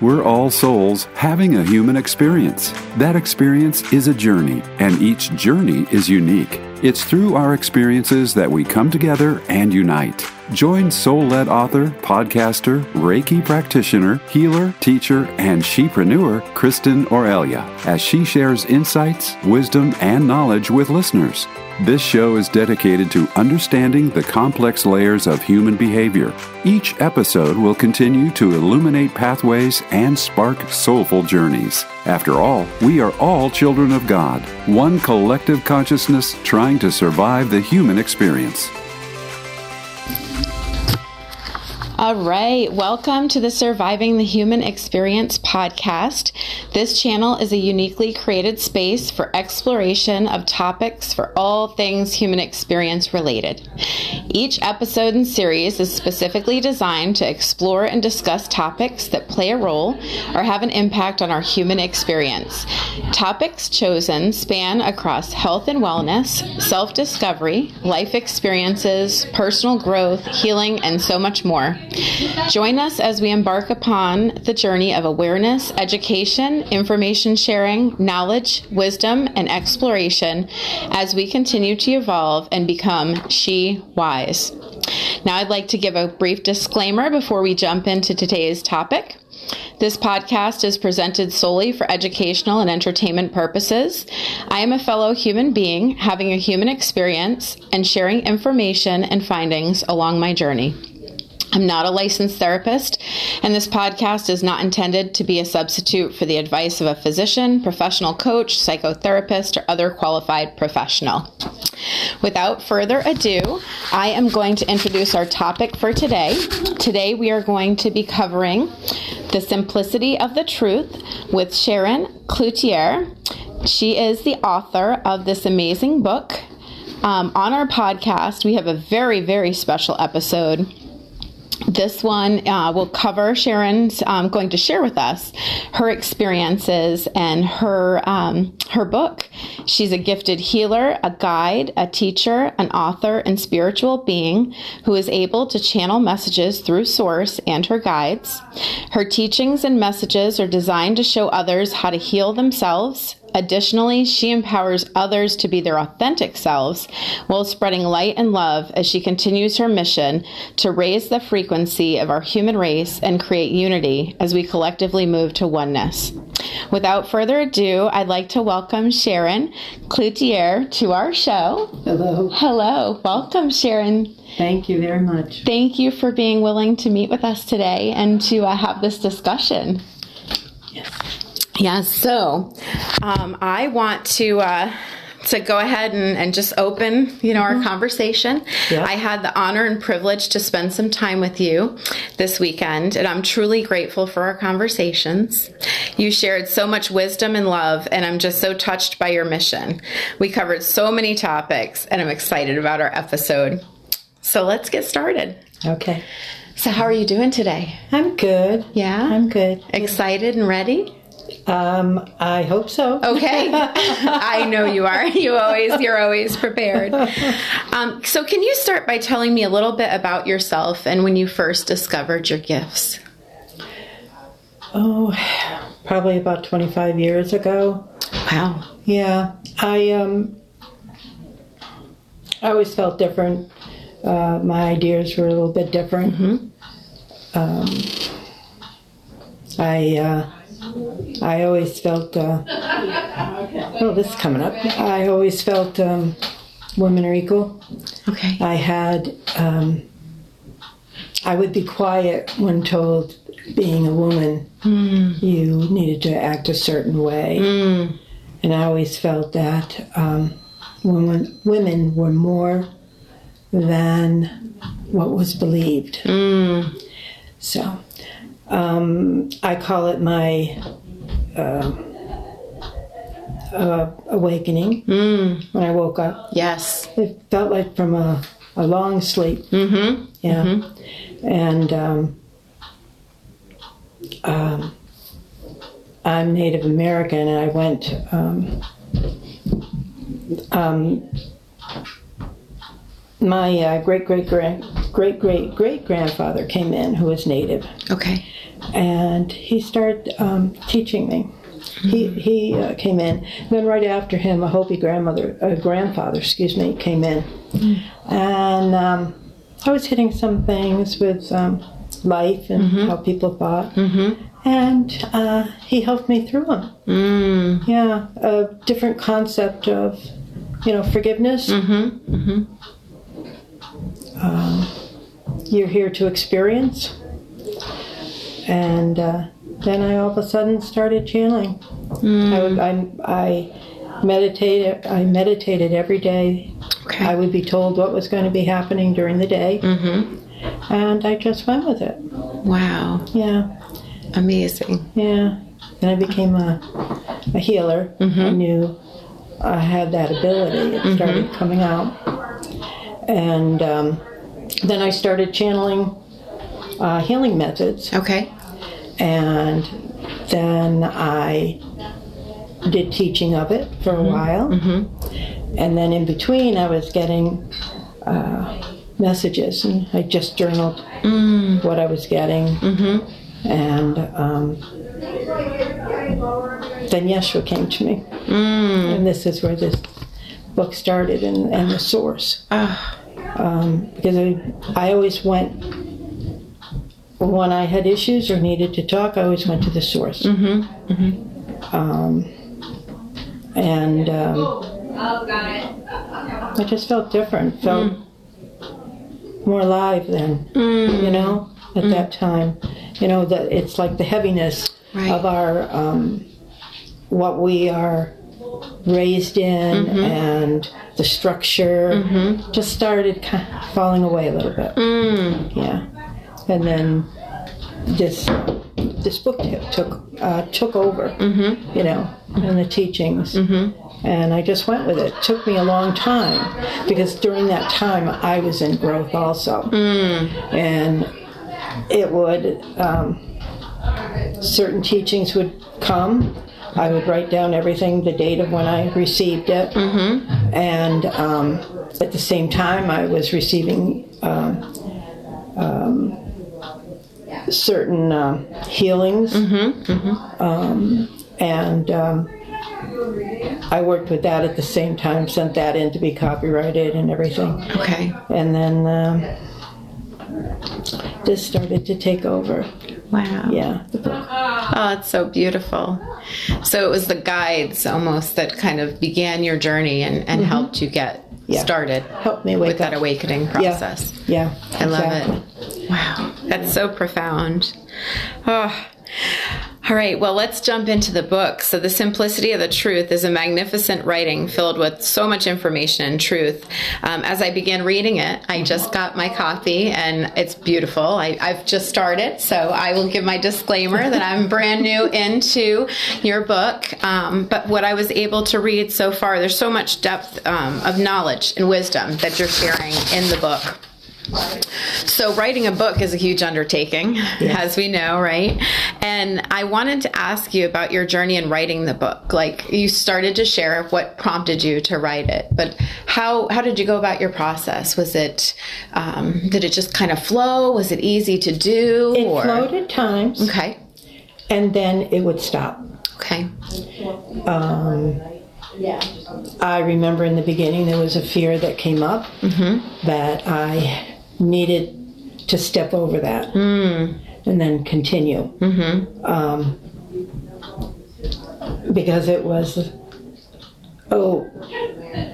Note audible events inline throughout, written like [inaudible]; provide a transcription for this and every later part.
We're all souls having a human experience. That experience is a journey, and each journey is unique. It's through our experiences that we come together and unite. Join soul led author, podcaster, Reiki practitioner, healer, teacher, and shepreneur Kristin Aurelia as she shares insights, wisdom, and knowledge with listeners. This show is dedicated to understanding the complex layers of human behavior. Each episode will continue to illuminate pathways and spark soulful journeys. After all, we are all children of God, one collective consciousness trying to survive the human experience. All right, welcome to the Surviving the Human Experience podcast. This channel is a uniquely created space for exploration of topics for all things human experience related. Each episode and series is specifically designed to explore and discuss topics that play a role or have an impact on our human experience. Topics chosen span across health and wellness, self discovery, life experiences, personal growth, healing, and so much more. Join us as we embark upon the journey of awareness, education, information sharing, knowledge, wisdom, and exploration as we continue to evolve and become she wise. Now, I'd like to give a brief disclaimer before we jump into today's topic. This podcast is presented solely for educational and entertainment purposes. I am a fellow human being having a human experience and sharing information and findings along my journey. I'm not a licensed therapist, and this podcast is not intended to be a substitute for the advice of a physician, professional coach, psychotherapist, or other qualified professional. Without further ado, I am going to introduce our topic for today. Today, we are going to be covering the simplicity of the truth with Sharon Cloutier. She is the author of this amazing book. Um, on our podcast, we have a very, very special episode this one uh, will cover Sharon's um, going to share with us her experiences and her um, her book. She's a gifted healer, a guide, a teacher, an author, and spiritual being who is able to channel messages through Source and her guides. Her teachings and messages are designed to show others how to heal themselves, Additionally, she empowers others to be their authentic selves while spreading light and love as she continues her mission to raise the frequency of our human race and create unity as we collectively move to oneness. Without further ado, I'd like to welcome Sharon Cloutier to our show. Hello. Hello. Welcome, Sharon. Thank you very much. Thank you for being willing to meet with us today and to uh, have this discussion. Yes. Yeah, so um, I want to uh, to go ahead and, and just open, you know, our conversation. Yeah. I had the honor and privilege to spend some time with you this weekend, and I'm truly grateful for our conversations. You shared so much wisdom and love, and I'm just so touched by your mission. We covered so many topics, and I'm excited about our episode. So let's get started. Okay. So, how are you doing today? I'm good. Yeah? I'm good. Excited and ready? Um, I hope so. Okay, [laughs] I know you are. You always, you're always prepared. Um, so, can you start by telling me a little bit about yourself and when you first discovered your gifts? Oh, probably about 25 years ago. Wow. Yeah. I um I always felt different. Uh, my ideas were a little bit different. Um, I uh, I always felt. Uh, oh, this is coming up. I always felt um, women are equal. Okay. I had, um, I would be quiet when told, being a woman, you needed to act a certain way. And I always felt that um, women, women were more than what was believed. So um, I call it my uh, uh, awakening when I woke up. Yes. It felt like from a, a long sleep. Mm-hmm. Yeah. And um, um, I'm Native American, and I went. My uh, great great grand great great great grandfather came in who was native, Okay. and he started um, teaching me. He he uh, came in. Then right after him, a Hopi grandmother, uh, grandfather, excuse me, came in, and um, I was hitting some things with um, life and how people thought, and uh, he helped me through them. Mm. Yeah, a different concept of, you know, forgiveness. Mm-hmm. Um, you're here to experience. And uh, then I all of a sudden started channeling. I, would, I, I meditated. I meditated every day. Okay. I would be told what was going to be happening during the day, Mm-hmm. and I just went with it. Wow. Yeah, Amazing. yeah. And I became a, a healer. I knew I had that ability. It started coming out. And um, then I started channeling uh, healing methods. Okay. And then I did teaching of it for a while. Mm-hmm. And then in between, I was getting uh, messages, and I just journaled what I was getting. Mm-hmm. And um, then Yeshua came to me. Mm. And this is where this book started and, and the source. Um, because I, I always went, when I had issues or needed to talk, I always went to the source. Um, and um, I just felt different, felt more alive then, you know, at that time. You know, that it's like the heaviness Right. of our, um, what we are raised in mm-hmm. and the structure mm-hmm. just started kind of falling away a little bit. Mm. Yeah. And then this this book took uh, took over, mm-hmm. you know, and the teachings. And I just went with it. It took me a long time because during that time I was in growth also. Mm. And it would, um, certain teachings would come. I would write down everything, the date of when I received it. And um, at the same time, I was receiving um, um, certain um, healings. Um, and um, I worked with that at the same time, sent that in to be copyrighted and everything. Okay. And then um, this started to take over. Wow. Yeah. Oh, it's so beautiful. So it was the guides almost that kind of began your journey and, and mm-hmm. helped you get Yeah. started Helped me wake with that awakening process. Yeah, yeah I love it. Wow, that's so profound. Oh. All right, well, let's jump into the book. So, The Simplicity of the Truth is a magnificent writing filled with so much information and truth. Um, as I began reading it, I just got my copy and it's beautiful. I, I've just started, so I will give my disclaimer that I'm [laughs] brand new into your book. Um, but what I was able to read so far, there's so much depth um, of knowledge and wisdom that you're sharing in the book. So, writing a book is a huge undertaking, as we know, right? And I wanted to ask you about your journey in writing the book. Like, you started to share what prompted you to write it, but how how did you go about your process? Was it um, did it just kind of flow? Was it easy to do? It or flowed at times, okay, and then it would stop. okay, Um, yeah. I remember in the beginning there was a fear that came up that I needed to step over that hmm. and then continue. Mm-hmm. Um, because it was, oh,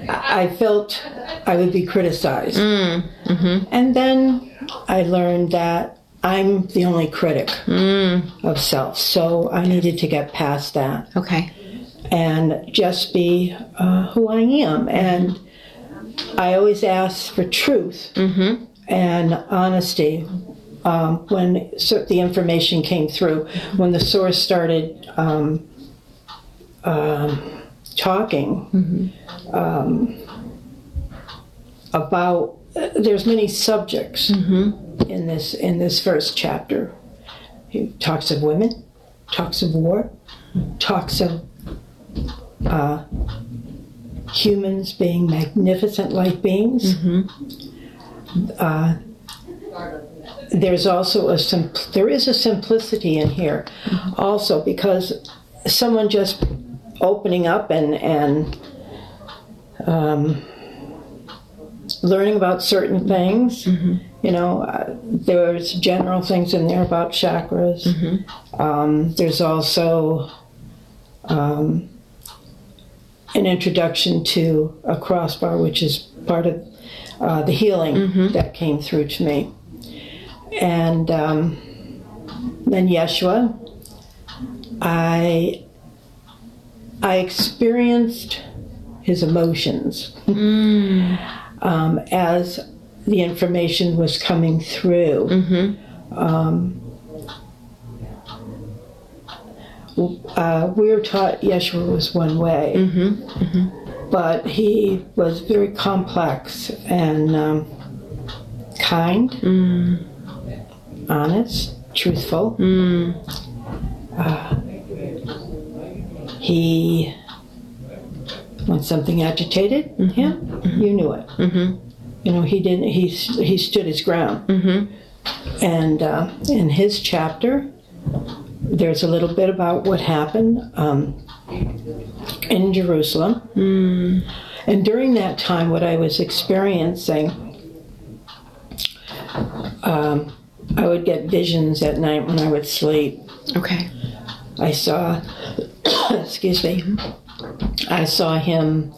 I felt I would be criticized. Hmm. Mm-hmm. And then I learned that I'm the only critic hmm. of self, so I needed to get past that. Okay, and just be uh, who I am. Mm-hmm. And I always ask for truth and honesty. Um, when the information came through, when the source started um, um, talking um, about, uh, there's many subjects in this in this first chapter. He talks of women, talks of war, talks of uh, humans being magnificent light beings, uh, there's also a sim- there is a simplicity in here, also because someone just opening up and and um, learning about certain things. You know, uh, there's general things in there about chakras. Um, there's also um, an introduction to a crossbar, which is part of uh, the healing that came through to me. And um, then Yeshua, I I experienced his emotions. Um, as the information was coming through. Um, uh, we were taught Yeshua was one way, but he was very complex and um, kind, honest, truthful. Uh, he, when something agitated him, you knew it. You know, he didn't. He he stood his ground. And uh, in his chapter, there's a little bit about what happened um, in Jerusalem. And during that time, what I was experiencing, um, I would get visions at night when I would sleep. Okay. I saw, [coughs] excuse me, I saw him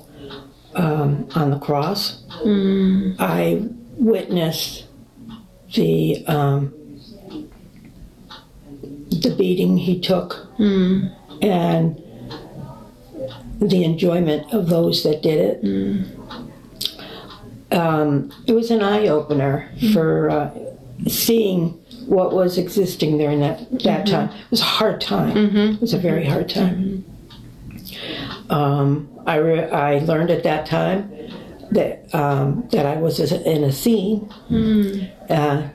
um, on the cross. I witnessed the um, the beating he took and the enjoyment of those that did it. Um, it was an eye opener for uh, seeing what was existing there in that, that time. It was a hard time. It was a very hard time. Um, I, re- I learned at that time that um, that I was in a scene uh,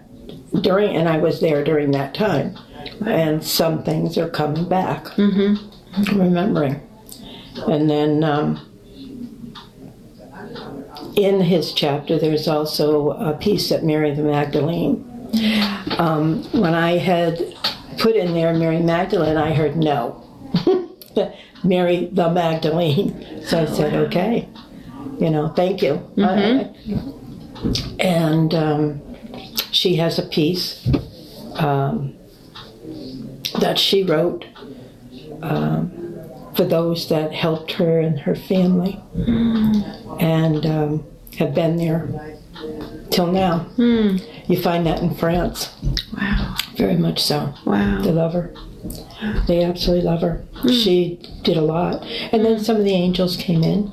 during, and I was there during that time. And some things are coming back, remembering. And then um, in his chapter, there's also a piece that Mary the Magdalene. Um, when I had put in there Mary Magdalene, I heard no. [laughs] Mary the Magdalene. So I said, okay, you know, thank you. I- and um, she has a piece um, that she wrote um, for those that helped her and her family and um, have been there till now. You find that in France, Wow. very much so. Wow. They love her. They absolutely love her. She did a lot. And then some of the angels came in.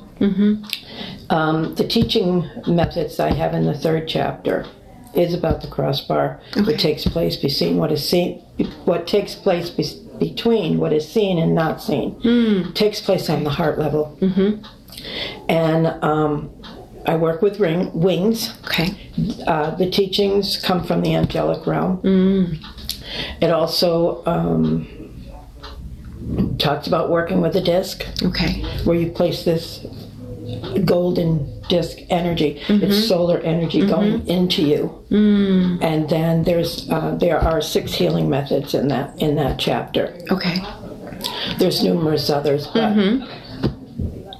Um, the teaching methods I have in the third chapter is about the crossbar. What takes place between what is seen, what takes place be- between what is seen and not seen. Takes place on the heart level. And um, I work with ring, wings. Okay. Uh, the teachings come from the angelic realm. It also um, talks about working with a disc, Okay. where you place this golden disc energy. It's solar energy going into you. And then there's uh, there are six healing methods in that in that chapter. Okay. There's numerous others, but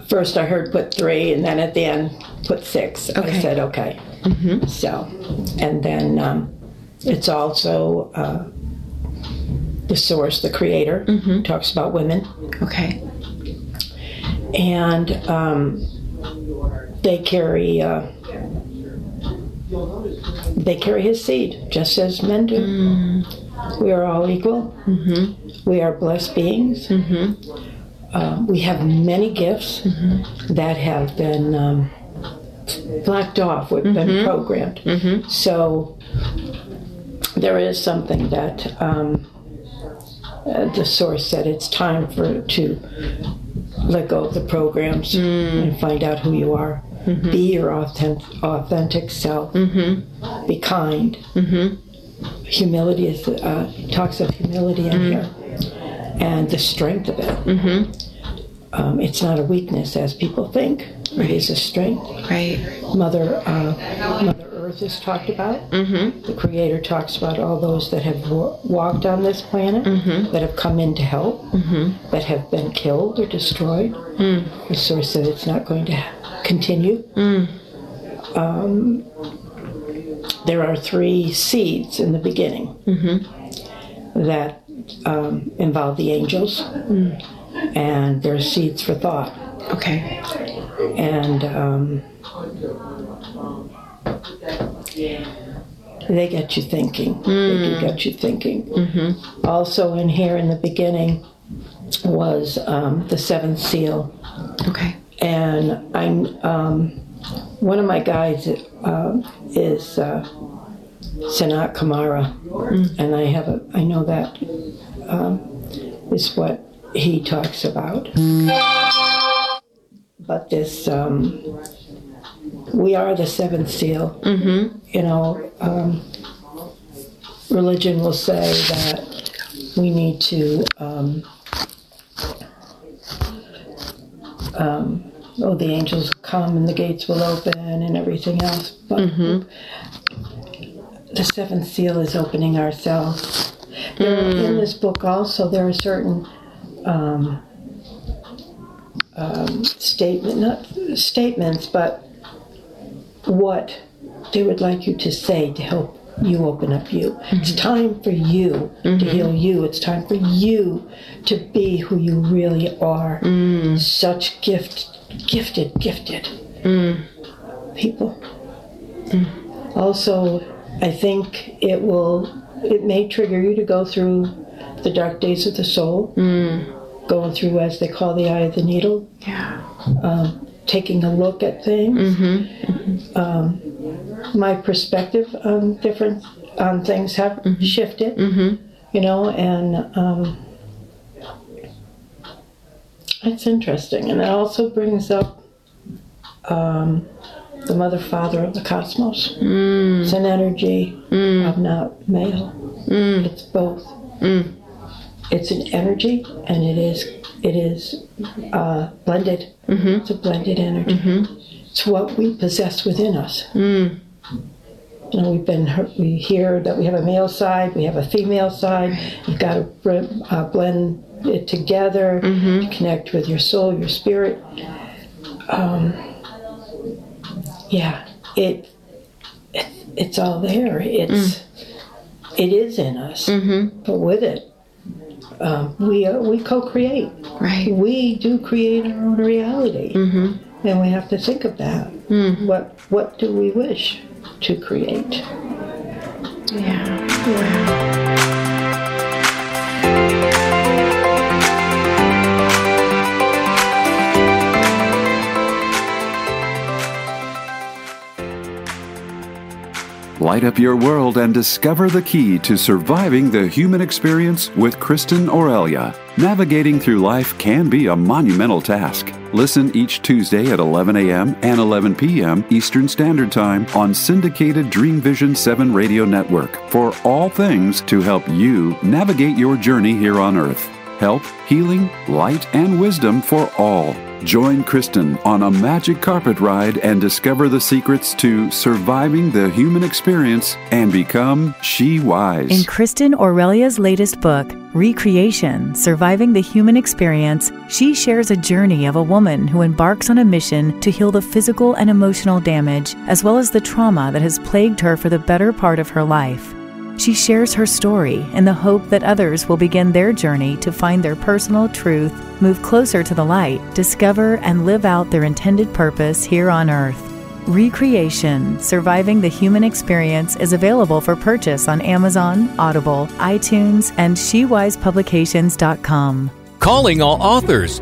first I heard put three, and then at the end put six. I Okay. said okay. So, and then um, it's also uh, the source, the creator, talks about women, Okay. and um, they carry. Uh, they carry his seed, just as men do. We are all equal. We are blessed beings. Uh, we have many gifts that have been um, blacked off, we've been programmed. So there is something that um, uh, the source said it's time for to let go of the programs and find out who you are. Be your authentic, authentic self. Be kind. Humility is uh, talks of humility in here, and the strength of it. Um, it's not a weakness as people think. It is a strength. Right. Mother, uh, Mother Earth is talked about. Mm-hmm. The Creator talks about all those that have wa- walked on this planet, that have come in to help, that have been killed or destroyed. The source said it's not going to continue. Um, there are three seeds in the beginning that um, involve the angels, and they're seeds for thought. Okay. And um, they get you thinking. They do get you thinking. Also, in here in the beginning was um, the seventh seal. Okay. and I'm um, one of my guides uh, is uh, Sanat Kumara, and I have a I know that um, is what he talks about. But this, um, we are the seventh seal. Mm-hmm. You know, um, religion will say that we need to. Um, oh, the angels come and the gates will open and everything else. But the seventh seal is opening ourselves. There, In this book, also, there are certain um, um, statement, not statements, but what they would like you to say to help you open up you. It's mm-hmm. time for you to mm-hmm. heal you. It's time for you to be who you really are. Mm. Such gift, gifted, gifted mm. people. Mm. Also, I think it will, it may trigger you to go through the dark days of the soul, going through, as they call the eye of the needle, Yeah. Um, taking a look at things. Mm-hmm. Um, my perspective on different on things have mm-hmm. shifted, mm-hmm. you know, and um, it's interesting. And it also brings up um, the mother father of the cosmos. Mm. It's an energy mm. of not male. Mm. It's both. It's an energy, and it is it is uh, blended. It's a blended energy. It's what we possess within us. You know, we've been we hear that we have a male side, we have a female side. You've got to uh, blend it together to connect with your soul, your spirit. Um, yeah, it, it it's all there. It's it is in us, but with it, um, we uh, we co-create. Right. We do create our own reality, and we have to think of that. What what do we wish to create? Yeah. Light up your world and discover the key to surviving the human experience with Kristin Aurelia. Navigating through life can be a monumental task. Listen each Tuesday at 11 a.m. and 11 p.m. Eastern Standard Time on syndicated Dream Vision 7 radio network for all things to help you navigate your journey here on Earth. Help, healing, light, and wisdom for all. Join Kristin on a magic carpet ride and discover the secrets to surviving the human experience and become She Wise. In Kristin Aurelia's latest book, Recreation Surviving the Human Experience, she shares a journey of a woman who embarks on a mission to heal the physical and emotional damage, as well as the trauma that has plagued her for the better part of her life. She shares her story in the hope that others will begin their journey to find their personal truth, move closer to the light, discover and live out their intended purpose here on earth. Recreation Surviving the Human Experience is available for purchase on Amazon, Audible, iTunes, and SheWisePublications.com. Calling all authors.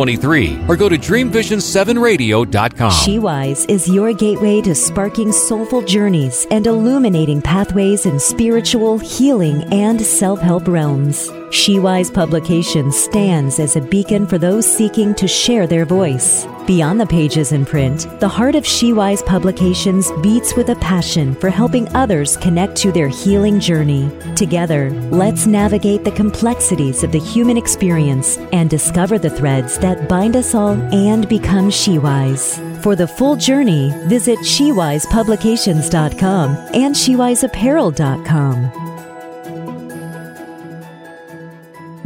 Or go to dreamvision7radio.com. SheWise is your gateway to sparking soulful journeys and illuminating pathways in spiritual, healing, and self help realms. SheWise Publications stands as a beacon for those seeking to share their voice. Beyond the pages in print, the heart of SheWise Publications beats with a passion for helping others connect to their healing journey. Together, let's navigate the complexities of the human experience and discover the threads that bind us all and become SheWise. For the full journey, visit SheWisePublications.com and SheWiseApparel.com.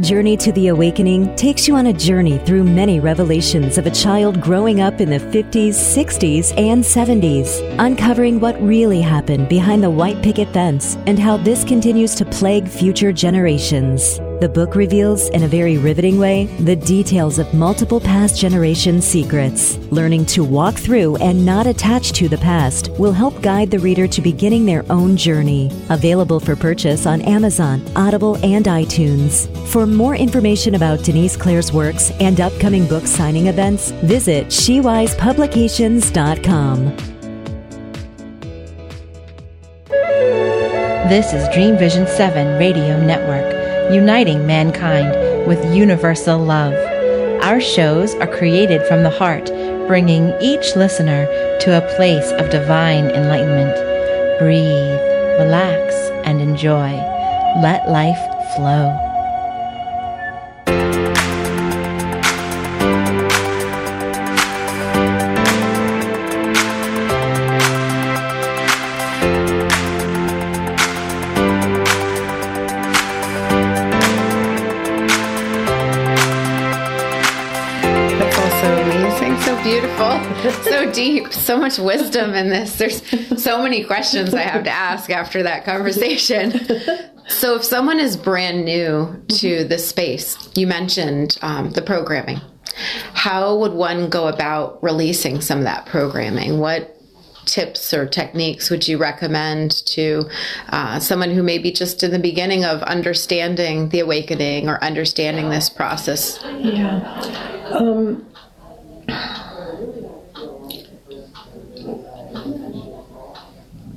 Journey to the Awakening takes you on a journey through many revelations of a child growing up in the 50s, 60s, and 70s, uncovering what really happened behind the white picket fence and how this continues to plague future generations. The book reveals, in a very riveting way, the details of multiple past generation secrets. Learning to walk through and not attach to the past will help guide the reader to beginning their own journey. Available for purchase on Amazon, Audible, and iTunes. For more information about Denise Claire's works and upcoming book signing events, visit SheWisePublications.com. This is Dream Vision 7 Radio Network uniting mankind with universal love. Our shows are created from the heart, bringing each listener to a place of divine enlightenment. Breathe, relax, and enjoy. Let life flow. So much wisdom in this. There's so many questions I have to ask after that conversation. So, if someone is brand new to the space, you mentioned um, the programming. How would one go about releasing some of that programming? What tips or techniques would you recommend to uh, someone who may be just in the beginning of understanding the awakening or understanding this process? Yeah. Um,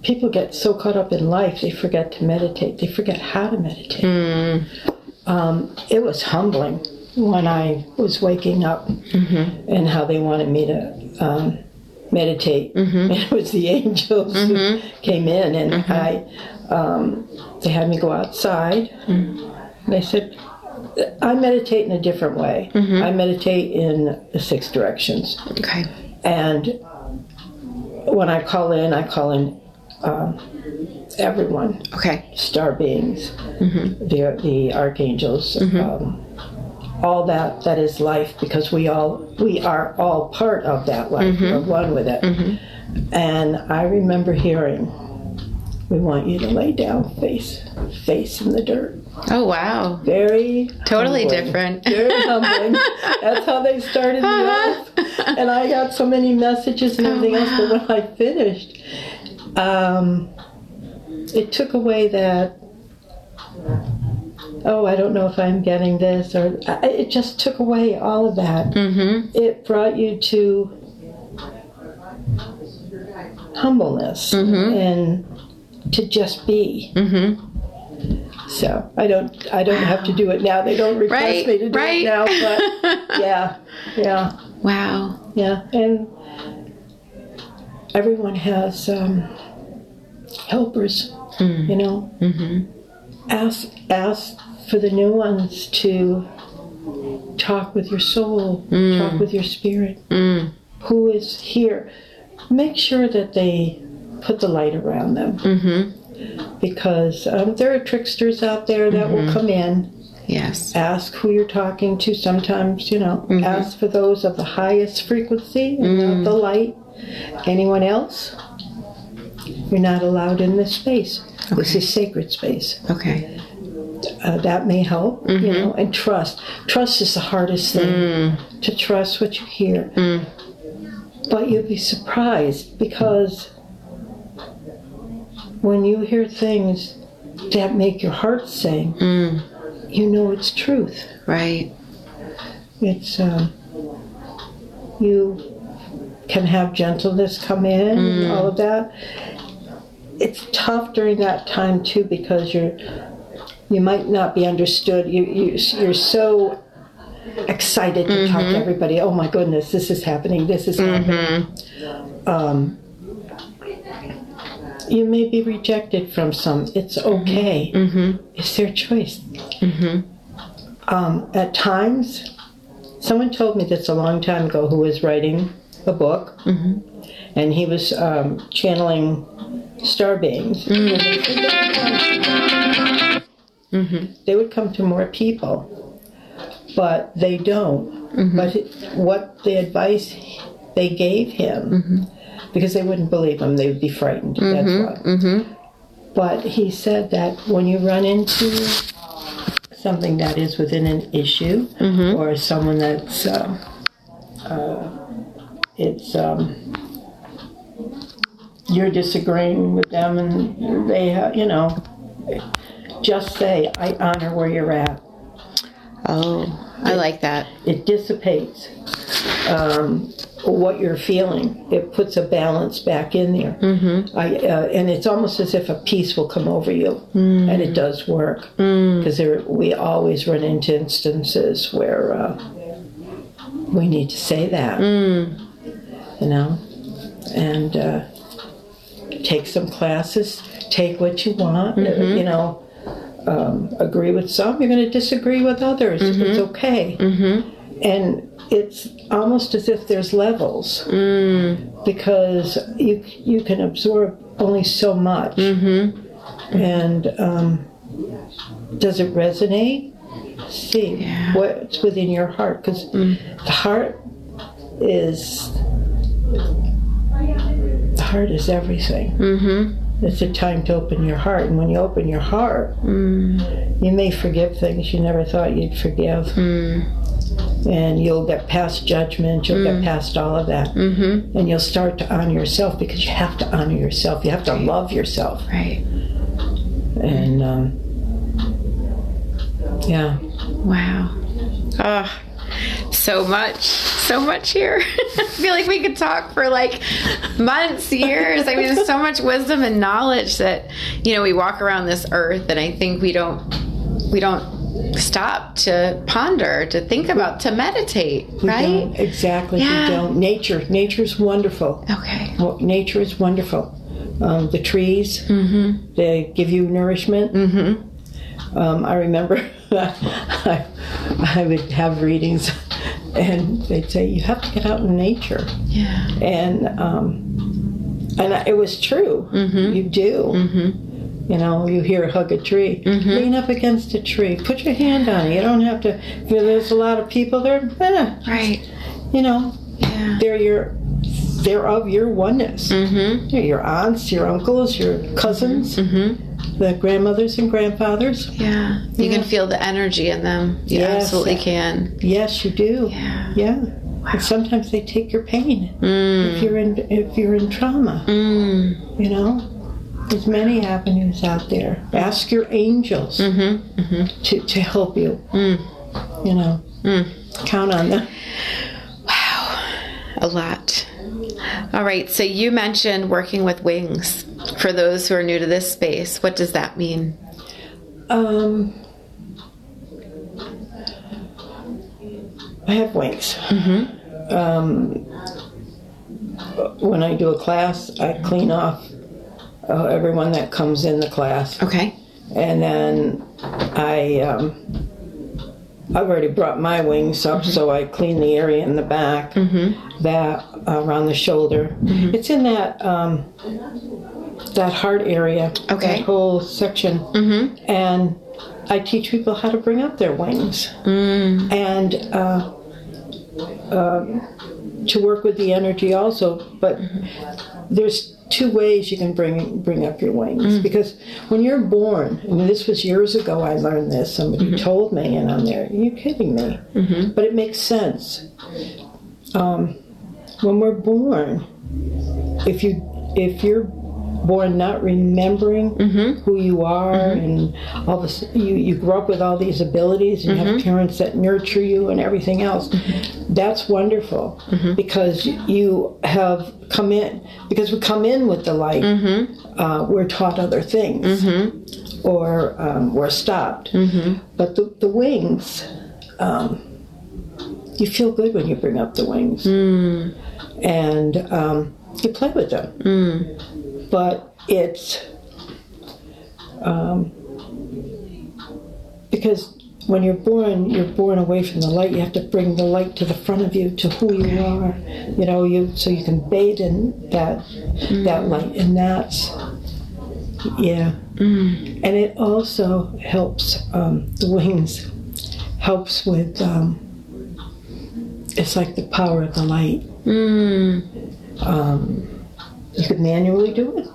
people get so caught up in life they forget to meditate they forget how to meditate mm. um, it was humbling when i was waking up mm-hmm. and how they wanted me to um, meditate mm-hmm. [laughs] it was the angels mm-hmm. who came in and mm-hmm. i um, they had me go outside mm. they said i meditate in a different way mm-hmm. i meditate in the six directions okay and when i call in i call in um, everyone. Okay. Star beings, mm-hmm. the the archangels, mm-hmm. um, all that that is life because we all we are all part of that life. Mm-hmm. We're one with it. Mm-hmm. And I remember hearing, "We want you to lay down face face in the dirt." Oh wow! Very totally humbling. different. Very humbling. That's how they started me off, [laughs] and I got so many messages and everything oh, wow. else. But when I finished, um, it took away that oh i don't know if i'm getting this or it just took away all of that mm-hmm. it brought you to humbleness mm-hmm. and to just be mm-hmm. so i don't i don't have to do it now they don't request right, me to do right. it now but [laughs] yeah yeah wow yeah and everyone has um, helpers, mm. you know. Mm-hmm. Ask ask for the new ones to talk with your soul, mm. talk with your spirit. Mm. Who is here? Make sure that they put the light around them. Mm-hmm. Because um, there are tricksters out there that mm-hmm. will come in. Yes. Ask who you're talking to. Sometimes, you know, mm-hmm. ask for those of the highest frequency and mm. the light. Anyone else? You're not allowed in this space. Okay. This is sacred space. Okay. Uh, that may help, mm-hmm. you know, and trust. Trust is the hardest thing mm. to trust what you hear. Mm. But you'll be surprised because when you hear things that make your heart sing, you know it's truth. Right. It's um, you can have gentleness come in and all of that. It's tough during that time too because you're you might not be understood. You, you you're so excited to talk to mm-hmm. everybody. Oh my goodness, this is happening. This is happening. Mm-hmm. Um, you may be rejected from some. It's okay. Mm-hmm. It's their choice. Um, at times, someone told me this a long time ago who was writing a book, mm-hmm. and he was um, channeling star beings. Mm-hmm. Mm-hmm. They would come to more people, but they don't. But it- what the advice they gave him, because they wouldn't believe him, they would be frightened. That's why. But he said that when you run into something that is within an issue or someone that's uh, uh, it's um, you're disagreeing with them and they ha- you know just say i honor where you're at Oh, I like that. it dissipates um, what you're feeling. It puts a balance back in there. Mm-hmm. I, uh, and it's almost as if a peace will come over you, and it does work because there we always run into instances where uh, we need to say that, you know, and uh, take some classes, take what you want, uh, you know. Um, agree with some, you're going to disagree with others. It's okay. And it's almost as if there's levels. Because you you can absorb only so much. And um, does it resonate? See what's within your heart? Because the heart is heart is everything. Mm-hmm. it's a time to open your heart and when you open your heart you may forgive things you never thought you'd forgive. And you'll get past judgment you'll get past all of that. Mm-hmm. and you'll start to honor yourself because you have to honor yourself. You have to love yourself. Right. and um, yeah. Wow. Ah, so much, so much here. [laughs] I feel like we could talk for like months, years. I mean, there's so much wisdom and knowledge that you know we walk around this earth, and I think we don't we don't stop to ponder, to think about, to meditate, we right? don't- exactly Yeah. we don't nature nature's wonderful Okay. well, nature is wonderful um, the trees Mm-hmm. they give you nourishment mm-hmm. Um, i remember [laughs] I, I would have readings and they'd say you have to get out in nature Yeah. and um, and it was true. Mm-hmm. You do. You know, you hear hug a tree, Mm-hmm. lean up against a tree, put your hand on it. You don't have to. There's a lot of people there, eh, Right. you know, Yeah. they're your, they're of your oneness. Mm-hmm. They're your aunts, your uncles, your cousins, the grandmothers and grandfathers. Yeah. You can feel the energy in them. You Yes. absolutely can. Yes, you do. Yeah. Yeah. And sometimes they take your pain Mm. if you're in if you're in trauma. Mm. You know, there's many avenues out there. Ask your angels mm-hmm, mm-hmm. to to help you. Mm. You know, mm. count on them. Wow, a lot. All right. So you mentioned working with wings. For those who are new to this space, what does that mean? Um, I have wings. Um, when I do a class, I clean off uh, everyone that comes in the class. Okay. and then I um, I've already brought my wings up, so I clean the area in the back, that uh, around the shoulder. It's in that um, that heart area, Okay. that whole section, and I teach people how to bring up their wings and. Uh, um, to work with the energy also, but there's two ways you can bring bring up your wings mm. because when you're born, I mean, this was years ago. I learned this. Somebody mm-hmm. told me, and I'm there. you're you kidding me? Mm-hmm. But it makes sense. Um, when we're born, if you if you're born not remembering mm-hmm. who you are, mm-hmm. and all this. You you grow up with all these abilities, and you have mm-hmm. parents that nurture you and everything else. That's wonderful because you have come in because we come in with the light. Uh, we're taught other things, or um, we're stopped. But the, the wings. Um, you feel good when you bring up the wings mm. and um, you play with them mm. But it's um, because when you're born you're born away from the light. You have to bring the light to the front of you to who you are you know you so you can bathe in that that light. And that's yeah. And it also helps um, the wings helps with um, it's like the power of the light. Um, you could manually do it.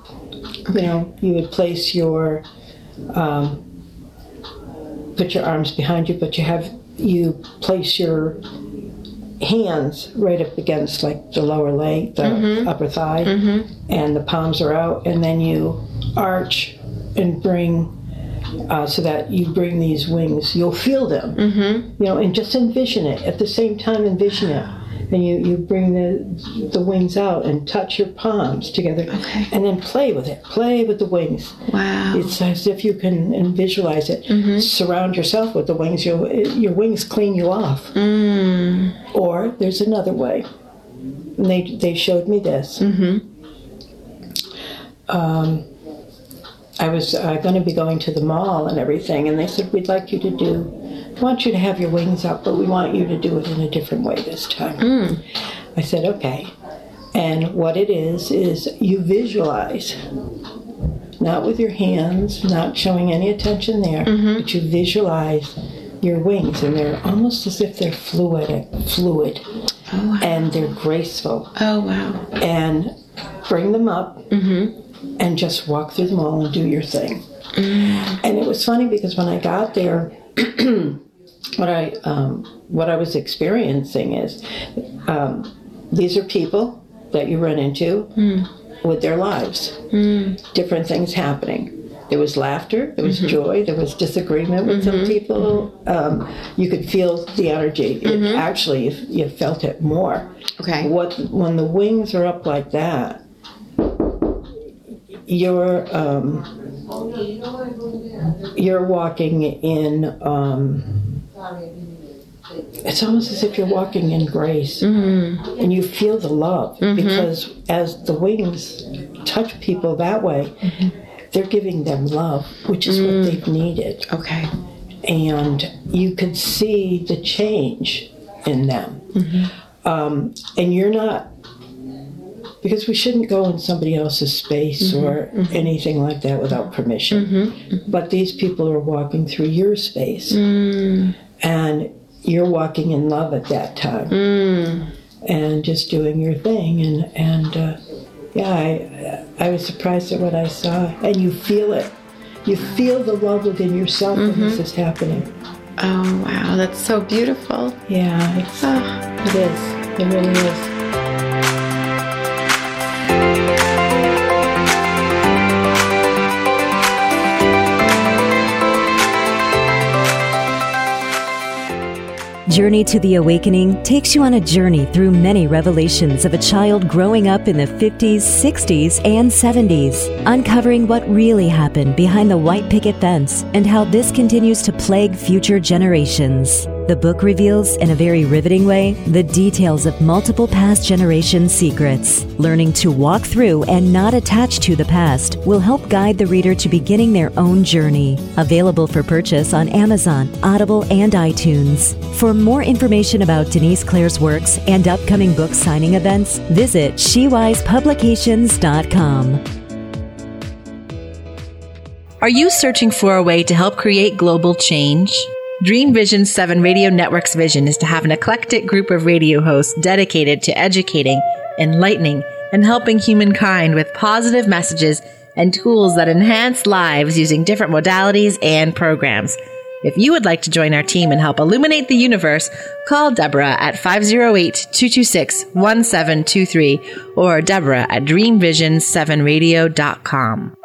You know you would place your um, put your arms behind you but you have you place your hands right up against like the lower leg the upper thigh and the palms are out and then you arch and bring uh, so that you bring these wings. You'll feel them. You know and just envision it. At the same time envision it and you, you bring the the wings out and touch your palms together Okay. and then play with it play with the wings Wow. it's as if you can and visualize it. Surround yourself with the wings. Your your wings clean you off. Or there's another way. And they they showed me this. Um, I was uh, going to be going to the mall and everything, and they said we'd like you to do. Want you to have your wings up, but we want you to do it in a different way this time. Mm. I said okay. And what it is is you visualize not with your hands, not showing any attention there, mm-hmm. but you visualize your wings, and they're almost as if they're fluid, fluid, oh, and they're graceful. Oh, wow. And bring them up, mm-hmm. and just walk through them all and do your thing. Mm. And it was funny because when I got there, [clears throat] what I um, what I was experiencing is um, these are people that you run into with their lives different things happening. There was laughter, there was joy, there was disagreement with some people. Um, you could feel the energy. It, actually, you, you felt it more. Okay. What when the wings are up like that, you're um, you're walking in. Um, it's almost as if you're walking in grace, mm-hmm. and you feel the love mm-hmm. because as the wings touch people that way, mm-hmm. they're giving them love, which is what mm. they've needed Okay. and you could see the change in them. Um, and you're not, because we shouldn't go in somebody else's space mm-hmm. or mm-hmm. anything like that without permission. Mm-hmm. But these people are walking through your space, mm. and you're walking in love at that time, mm. and just doing your thing. And and uh, yeah, I I was surprised at what I saw, and you feel it. You feel the love within yourself when this is happening. Oh, wow. That's so beautiful. Yeah, it's, Oh, it is. It really is. Journey to the Awakening takes you on a journey through many revelations of a child growing up in the 50s, 60s, and 70s, uncovering what really happened behind the white picket fence and how this continues to plague future generations. The book reveals, in a very riveting way, the details of multiple past generation secrets. Learning to walk through and not attach to the past will help guide the reader to beginning their own journey. Available for purchase on Amazon, Audible, and iTunes. For more information about Denise Claire's works and upcoming book signing events, visit SheWisePublications.com. Are you searching for a way to help create global change? Dream Vision 7 Radio Network's vision is to have an eclectic group of radio hosts dedicated to educating, enlightening, and helping humankind with positive messages and tools that enhance lives using different modalities and programs. If you would like to join our team and help illuminate the universe, call Deborah at 508 226 1723 or Deborah at dreamvision7radio.com.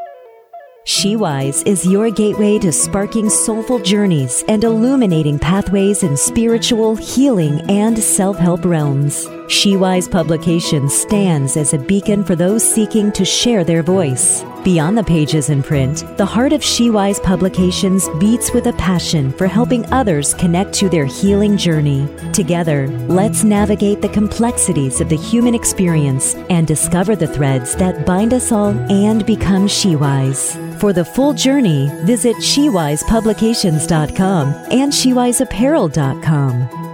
She Wise is your gateway to sparking soulful journeys and illuminating pathways in spiritual, healing, and self help realms. She Wise Publications stands as a beacon for those seeking to share their voice. Beyond the pages in print, the heart of She Wise Publications beats with a passion for helping others connect to their healing journey. Together, let's navigate the complexities of the human experience and discover the threads that bind us all and become She Wise. For the full journey, visit SheWisePublications.com and SheWiseApparel.com.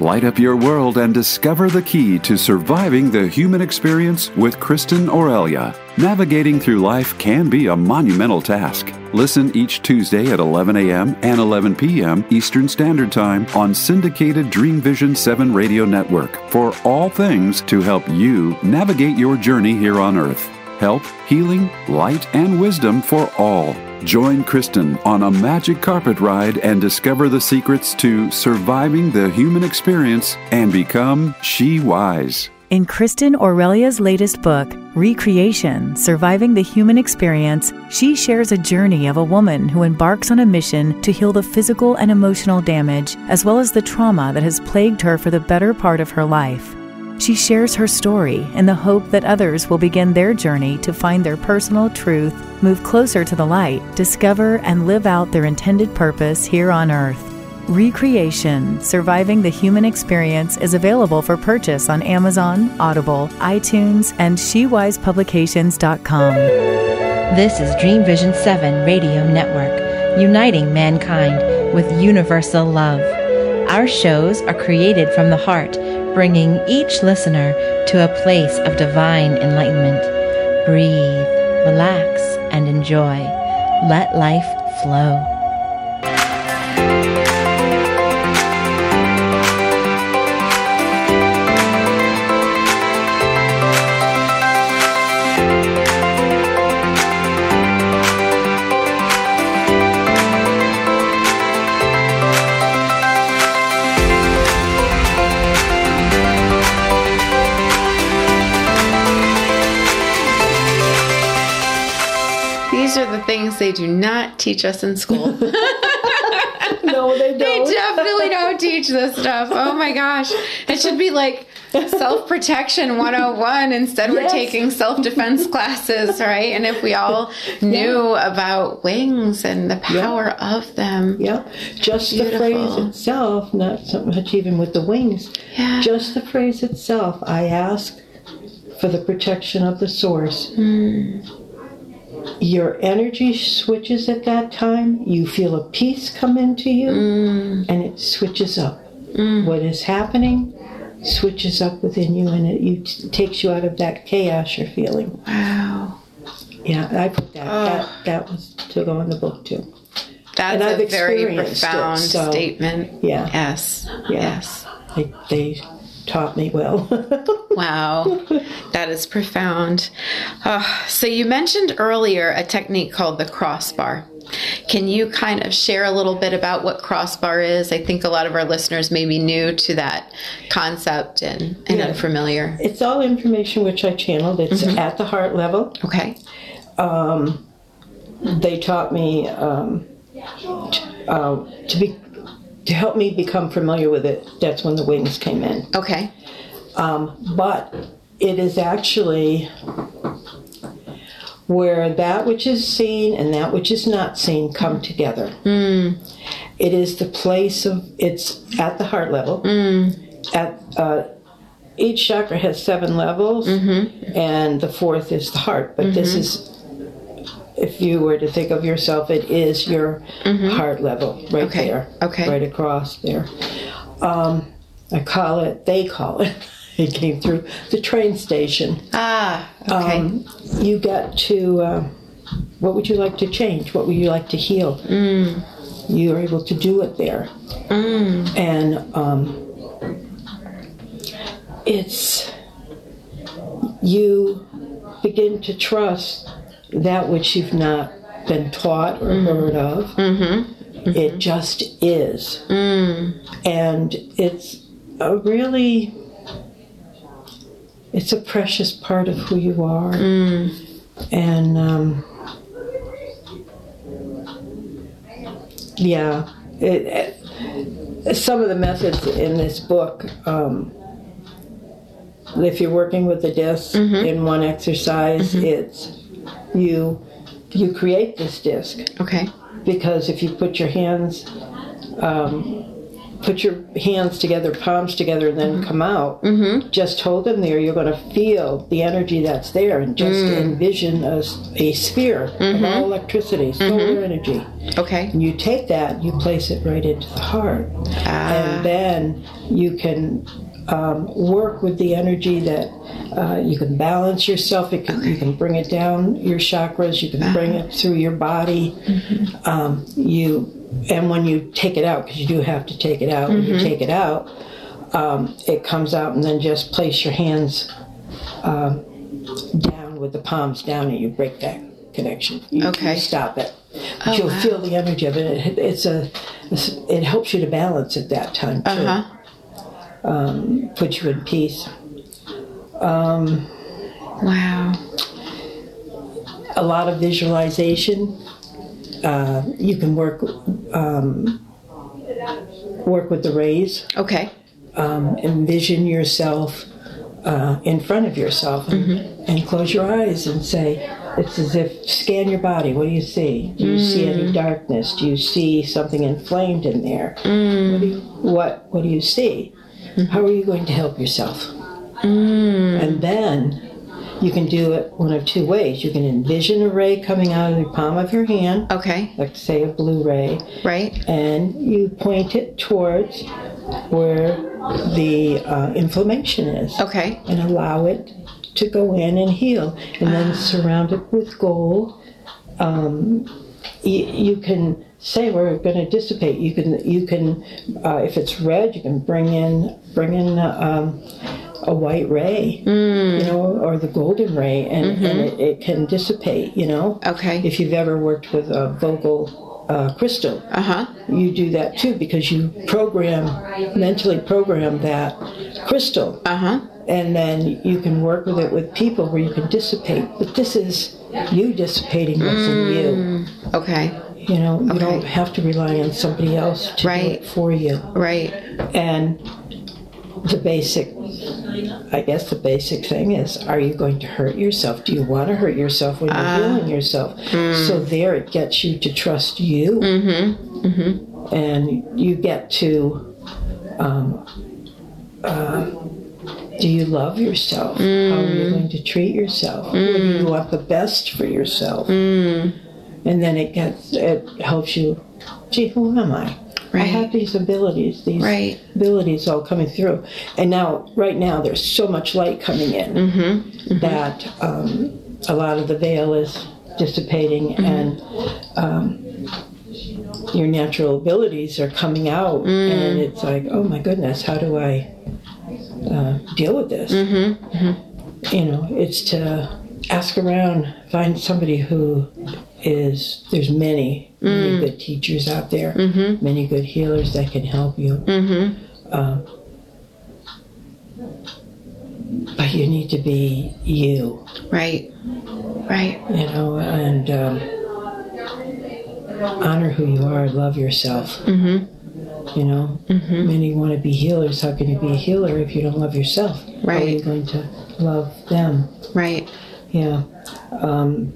Light up your world and discover the key to surviving the human experience with Kristin Aurelia. Navigating through life can be a monumental task. Listen each Tuesday at 11 a.m. and 11 p.m. Eastern Standard Time on syndicated Dream Vision 7 radio network for all things to help you navigate your journey here on Earth. Help, healing, light, and wisdom for all. Join Kristin on a magic carpet ride and discover the secrets to surviving the human experience and become She Wise. In Kristin Aurelia's latest book, Recreation Surviving the Human Experience, she shares a journey of a woman who embarks on a mission to heal the physical and emotional damage, as well as the trauma that has plagued her for the better part of her life. She shares her story in the hope that others will begin their journey to find their personal truth, move closer to the light, discover and live out their intended purpose here on earth. Recreation Surviving the Human Experience is available for purchase on Amazon, Audible, iTunes, and SheWisePublications.com. This is Dream Vision 7 Radio Network, uniting mankind with universal love. Our shows are created from the heart bringing each listener to a place of divine enlightenment. Breathe, relax, and enjoy. Let life flow. Things they do not teach us in school. [laughs] no, they They don't. They definitely don't teach this stuff. Oh my gosh. It should be like self protection 101. Instead, we're Yes. taking self defense [laughs] classes, right? And if we all knew about wings and the power of them. Yep. Just the phrase itself, not so much even with the wings. Yeah. Just the phrase itself. I ask for the protection of the source. Hmm. Your energy switches at that time. You feel a peace come into you, Hmm. and it switches up. What is happening switches up within you, and it you, takes you out of that chaos you're feeling. Wow. Yeah, I put that. That, that was to go in the book too. That's And I've a very experienced it, profound so- statement. Yeah. Yes. Yeah. Yes. They, they taught me well. [laughs] Wow, that is profound. Uh, so, you mentioned earlier a technique called the crossbar. Can you kind of share a little bit about what crossbar is? I think a lot of our listeners may be new to that concept and, and Yeah. unfamiliar. it's all information which I channeled. It's at the heart level. Okay. They taught me um, uh, to be to help me become familiar with it. That's when the wings came in. Okay. Um, but it is actually where that which is seen and that which is not seen come together. Hmm. It is the place of it's at the heart level. Hmm. At uh, each chakra has seven levels, mm-hmm. and the fourth is the heart. But this mm-hmm. is, if you were to think of yourself, it is your heart level right Okay, there, okay. right across there. Um, I call it. They call it. [laughs] It came through the train station. Ah, okay. Um, you got to. Uh, what would you like to change? What would you like to heal? Mm. You are able to do it there, and um, it's you begin to trust that which you've not been taught or mm. heard of. Mm-hmm. Mm-hmm. It just is. Mm. And it's a really it's a precious part of who you are. Mm. And um, yeah, it, it, some of the methods in this book, um, if you're working with the disc mm-hmm. in one exercise, it's you you create this disc. Okay. because if you put your hands um, put your hands together palms together and then mm-hmm. come out mm-hmm. just hold them there you're going to feel the energy that's there and just mm. envision a sphere of all mm-hmm. electricity solar energy. Okay. and you take that you place it right into the heart. Ah. And then you can um, work with the energy that uh, you can balance yourself. It can, you can bring it down your chakras. You can bring it through your body. Um, you and when you take it out because you do have to take it out when you take it out um, it comes out and then just place your hands um, down with the palms down and you break that connection. You, you Okay. stop it. But you'll feel the energy of it. it it's a it helps you to balance at that time too. Uh huh. Um, put you in peace Wow. a lot of visualization. Uh, you can work um, work with the rays. Okay. Um, envision yourself uh, in front of yourself and, and close your eyes and say, "It's as if scan your body. What do you see? Do you see any darkness? Do you see something inflamed in there? What do you what What do you see? How are you going to help yourself?" And then you can do it one of two ways. You can envision a ray coming out of the palm of your hand, Okay. like say a blue ray, Right. and you point it towards where the uh, inflammation is Okay. and allow it to go in and heal and then surround it with gold um, you, you can say we're going to dissipate you can you can uh, if it's red you can bring in bring in um, a white ray you know or the golden ray and, and it, it can dissipate you know Okay. if you've ever worked with a vocal uh, crystal Uh huh. you do that too because you program mentally program that crystal Uh huh. and then you can work with it with people where you can dissipate but this is you dissipating what's in you Okay. You know you Okay. don't have to rely on somebody else to do it for you. Right. and the basic i guess the basic thing is are you going to hurt yourself? Do you want to hurt yourself when you're healing yourself? So there it gets you to trust you. Mhm. Mhm. and you get to um, uh, do you love yourself? How are you going to treat yourself? What do you want the best for yourself and then it gets it helps you gee who am i I have these abilities, these Right. abilities all coming through. And now, right now, there's so much light coming in Mm-hmm. that um, a lot of the veil is dissipating Mm-hmm. and um, your natural abilities are coming out. Mm. And it's like, oh my goodness, how do I uh, deal with this? Mm-hmm. You know, it's to ask around, find somebody who is, there's many, Mm. many good teachers out there, Mm-hmm. many good healers that can help you. Um, but you need to be you, Right. Right. you know, and um, honor who you are, love yourself. Mm-hmm. You know, many want to be healers. How can you be a healer if you don't love yourself? Right. How are you going to love them? Right. Yeah. Um,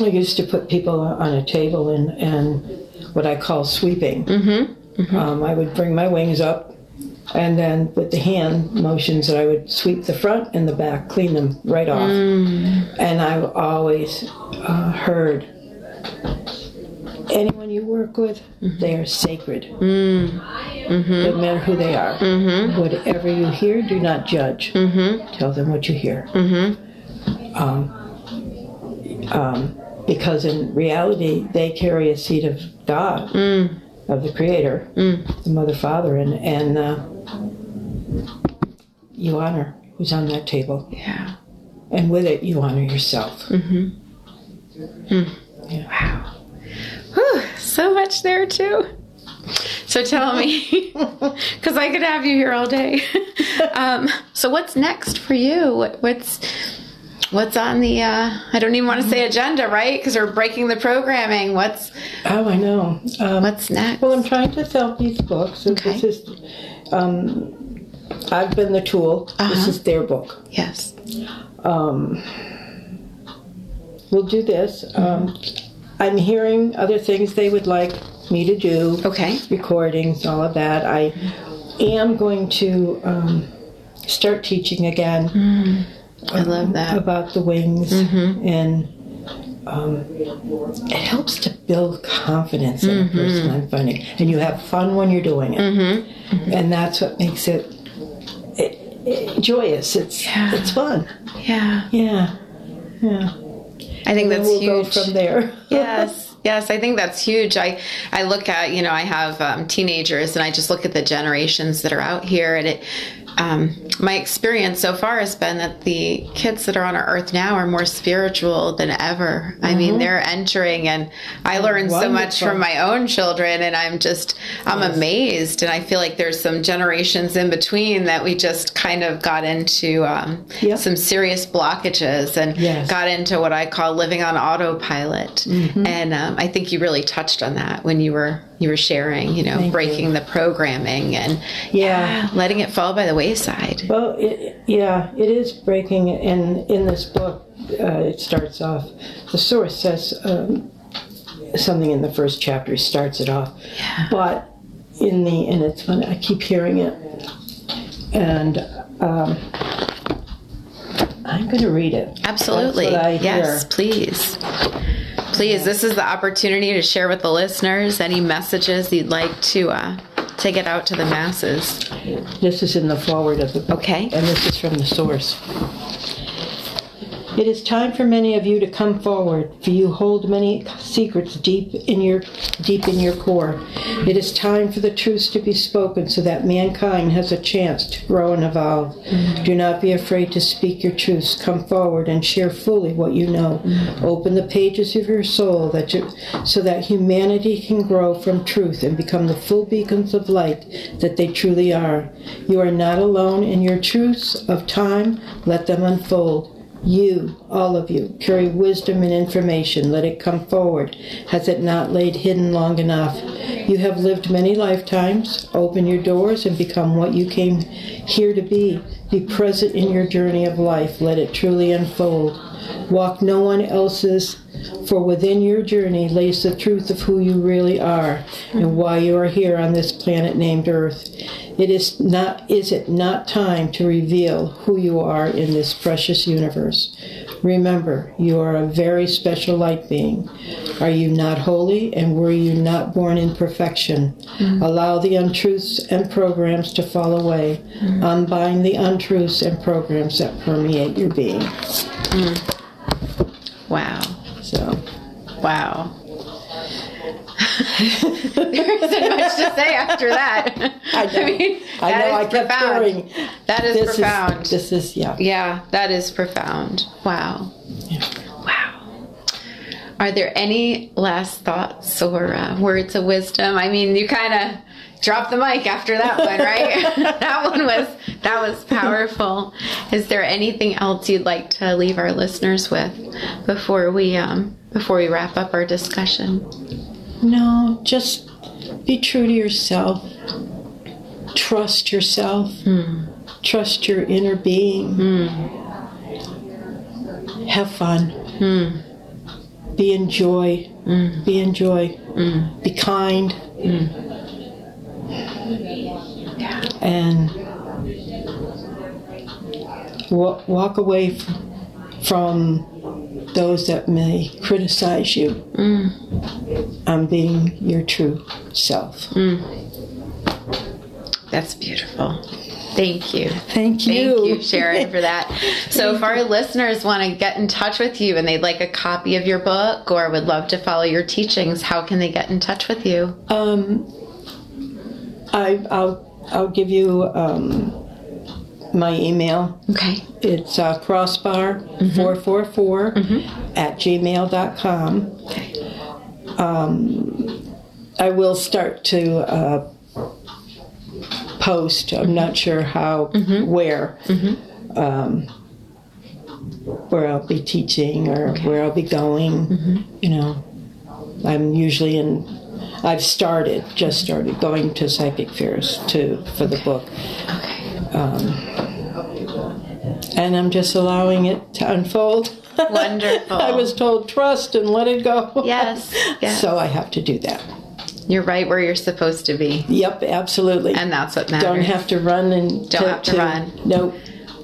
I used to put people on a table and, and what I call sweeping. Mm-hmm. Um, I would bring my wings up, and then with the hand motions, I would sweep the front and the back, clean them right off. And I always uh, heard anyone you work with, they are sacred. Doesn't matter who they are. Whatever you hear, do not judge. Tell them what you hear. Um, um, because in reality, they carry a seed of God, of the Creator, the Mother, Father, and and uh, you honor who's on that table. Yeah. and with it, you honor yourself. Whew, so much there too. So tell me, [laughs] because I could have you here all day. [laughs] um, so what's next for you? What, what's what's on the? Uh, I don't even want to say agenda, right? Because we're breaking the programming. What's Oh, I know. Um, what's next? Well, I'm trying to sell these books. Okay. This is, um, I've been the tool. This Uh-huh. is their book. yes. Um, we'll do this. Um, I'm hearing other things they would like me to do. Okay. Recordings, all of that. I am going to um, start teaching again I love that. about the wings and um, it helps to build confidence in a person i'm finding. And you have fun when you're doing it. And that's what makes it, it, it joyous. It's it's fun. Yeah. yeah. Yeah. I think and that's we'll huge. go from there. [laughs] Yes. Yes i think that's huge. I i look at you know i have um, teenagers and i just look at the generations that are out here and it um, my experience so far has been that the kids that are on our earth now are more spiritual than ever. I mean, they're entering, and I learned so much from my own children, and I'm just, I'm amazed. And I feel like there's some generations in between that we just kind of got into um, Yep. some serious blockages and Yes. got into what I call living on autopilot. Mm-hmm. And um, I think you really touched on that when you were you were sharing, you know, Thank breaking the programming and Yeah. letting it fall by the wayside. Well, it, yeah, it is breaking, and in this book, uh, it starts off. The source says um, something in the first chapter starts it off, yeah. but in the and it's when I keep hearing it, and um, I'm going to read it. Absolutely. That's what I yes, please. Please, this is the opportunity to share with the listeners any messages you'd like to uh, to get out to the masses. This is in the forward of the book. Okay. And this is from the source. It is time for many of you to come forward, for you hold many secrets deep in your deep in your core. It is time for the truths to be spoken so that mankind has a chance to grow and evolve. Do not be afraid to speak your truths. Come forward and share fully what you know. Open the pages of your soul that you, so that humanity can grow from truth and become the full beacons of light that they truly are. You are not alone in your truths of time. Let them unfold. You, all of you, carry wisdom and information. Let it come forward. Has it not laid hidden long enough? You have lived many lifetimes. Open your doors and become what you came here to be. Be present in your journey of life. Let it truly unfold. Walk no one else's, for within your journey lays the truth of who you really are and why you are here on this planet named Earth. It is not is it not time to reveal who you are in this precious universe? Remember, you are a very special light being. Are you not holy and were you not born in perfection? Allow the untruths and programs to fall away. Unbind the untruths and programs that permeate your being. Wow. So Wow. [laughs] there isn't much to say after that. [laughs] I know. mean, I know. is I kept profound. hearing. That is This profound. is this is yeah. yeah, that is profound. Wow. Wow. Are there any last thoughts or uh, words of wisdom? I mean, you kind of dropped the mic after that one, right? [laughs] [laughs] that one was that was powerful. Is there anything else you'd like to leave our listeners with before we um, before we wrap up our discussion? No, just be true to yourself. Trust yourself. Hmm. Trust your inner being. Hmm. Have fun. Hmm. Be in joy. Be in joy. Be kind. And wa- walk away from those that may criticize you on being your true self. That's beautiful. Thank you. Thank you. Thank you, Sharon, for that. [laughs] So, if our listeners want to get in touch with you and they'd like a copy of your book or would love to follow your teachings, how can they get in touch with you? Um, I, I'll, I'll give you um, my email. Okay. It's uh, crossbar444 at gmail.com. Um, I will start to uh, post. I'm not sure how, where. Um, where I'll be teaching or where I'll be going. You know, I'm usually in. I've started, just started going to psychic fairs to for the book, Um, Okay. and I'm just allowing it to unfold. Wonderful. [laughs] I was told trust and let it go. Yes, [laughs] yes. So I have to do that. You're right where you're supposed to be. Yep, absolutely. And that's what matters. don't have to run and Don't have to run. Nope.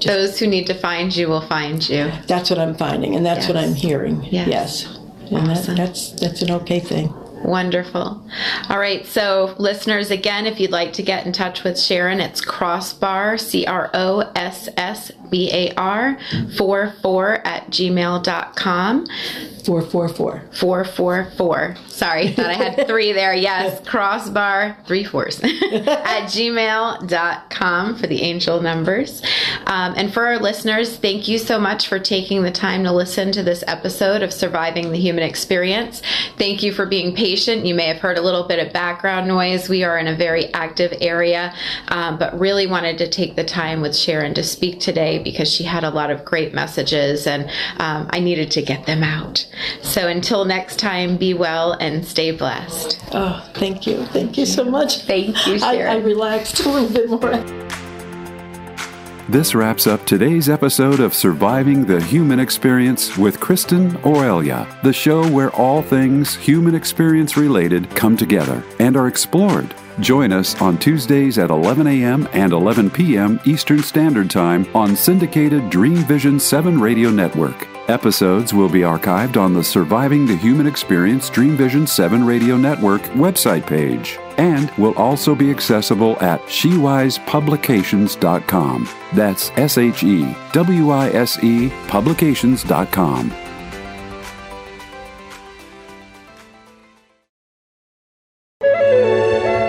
Those who need to find you will find you. That's what I'm finding, and that's what I'm hearing. Yes. Yes. And Awesome. that, that's that's an okay thing. Wonderful. All right. So, listeners, again, if you'd like to get in touch with Sharon, it's crossbar, C R O S S B A R, 4 4 at gmail.com. Four four four. 444. Sorry, thought I had three there. [laughs] Yes, crossbar, three fours, [laughs] at gmail.com for the angel numbers. Um, and for our listeners, thank you so much for taking the time to listen to this episode of Surviving the Human Experience. Thank you for being patient. You may have heard a little bit of background noise. We are in a very active area, um, but really wanted to take the time with Sharon to speak today because she had a lot of great messages and um, I needed to get them out. So until next time, be well and stay blessed. Oh, thank you. Thank you so much. Thank you, I, I relaxed a little bit more. This wraps up today's episode of Surviving the Human Experience with Kristin Aurelia, the show where all things human experience related come together and are explored. Join us on Tuesdays at 11 a.m. and 11 p.m. Eastern Standard Time on syndicated Dream Vision 7 radio network. Episodes will be archived on the Surviving the Human Experience Dream Vision 7 radio network website page and will also be accessible at shewisepublications.com. That's S H E W I S E publications.com.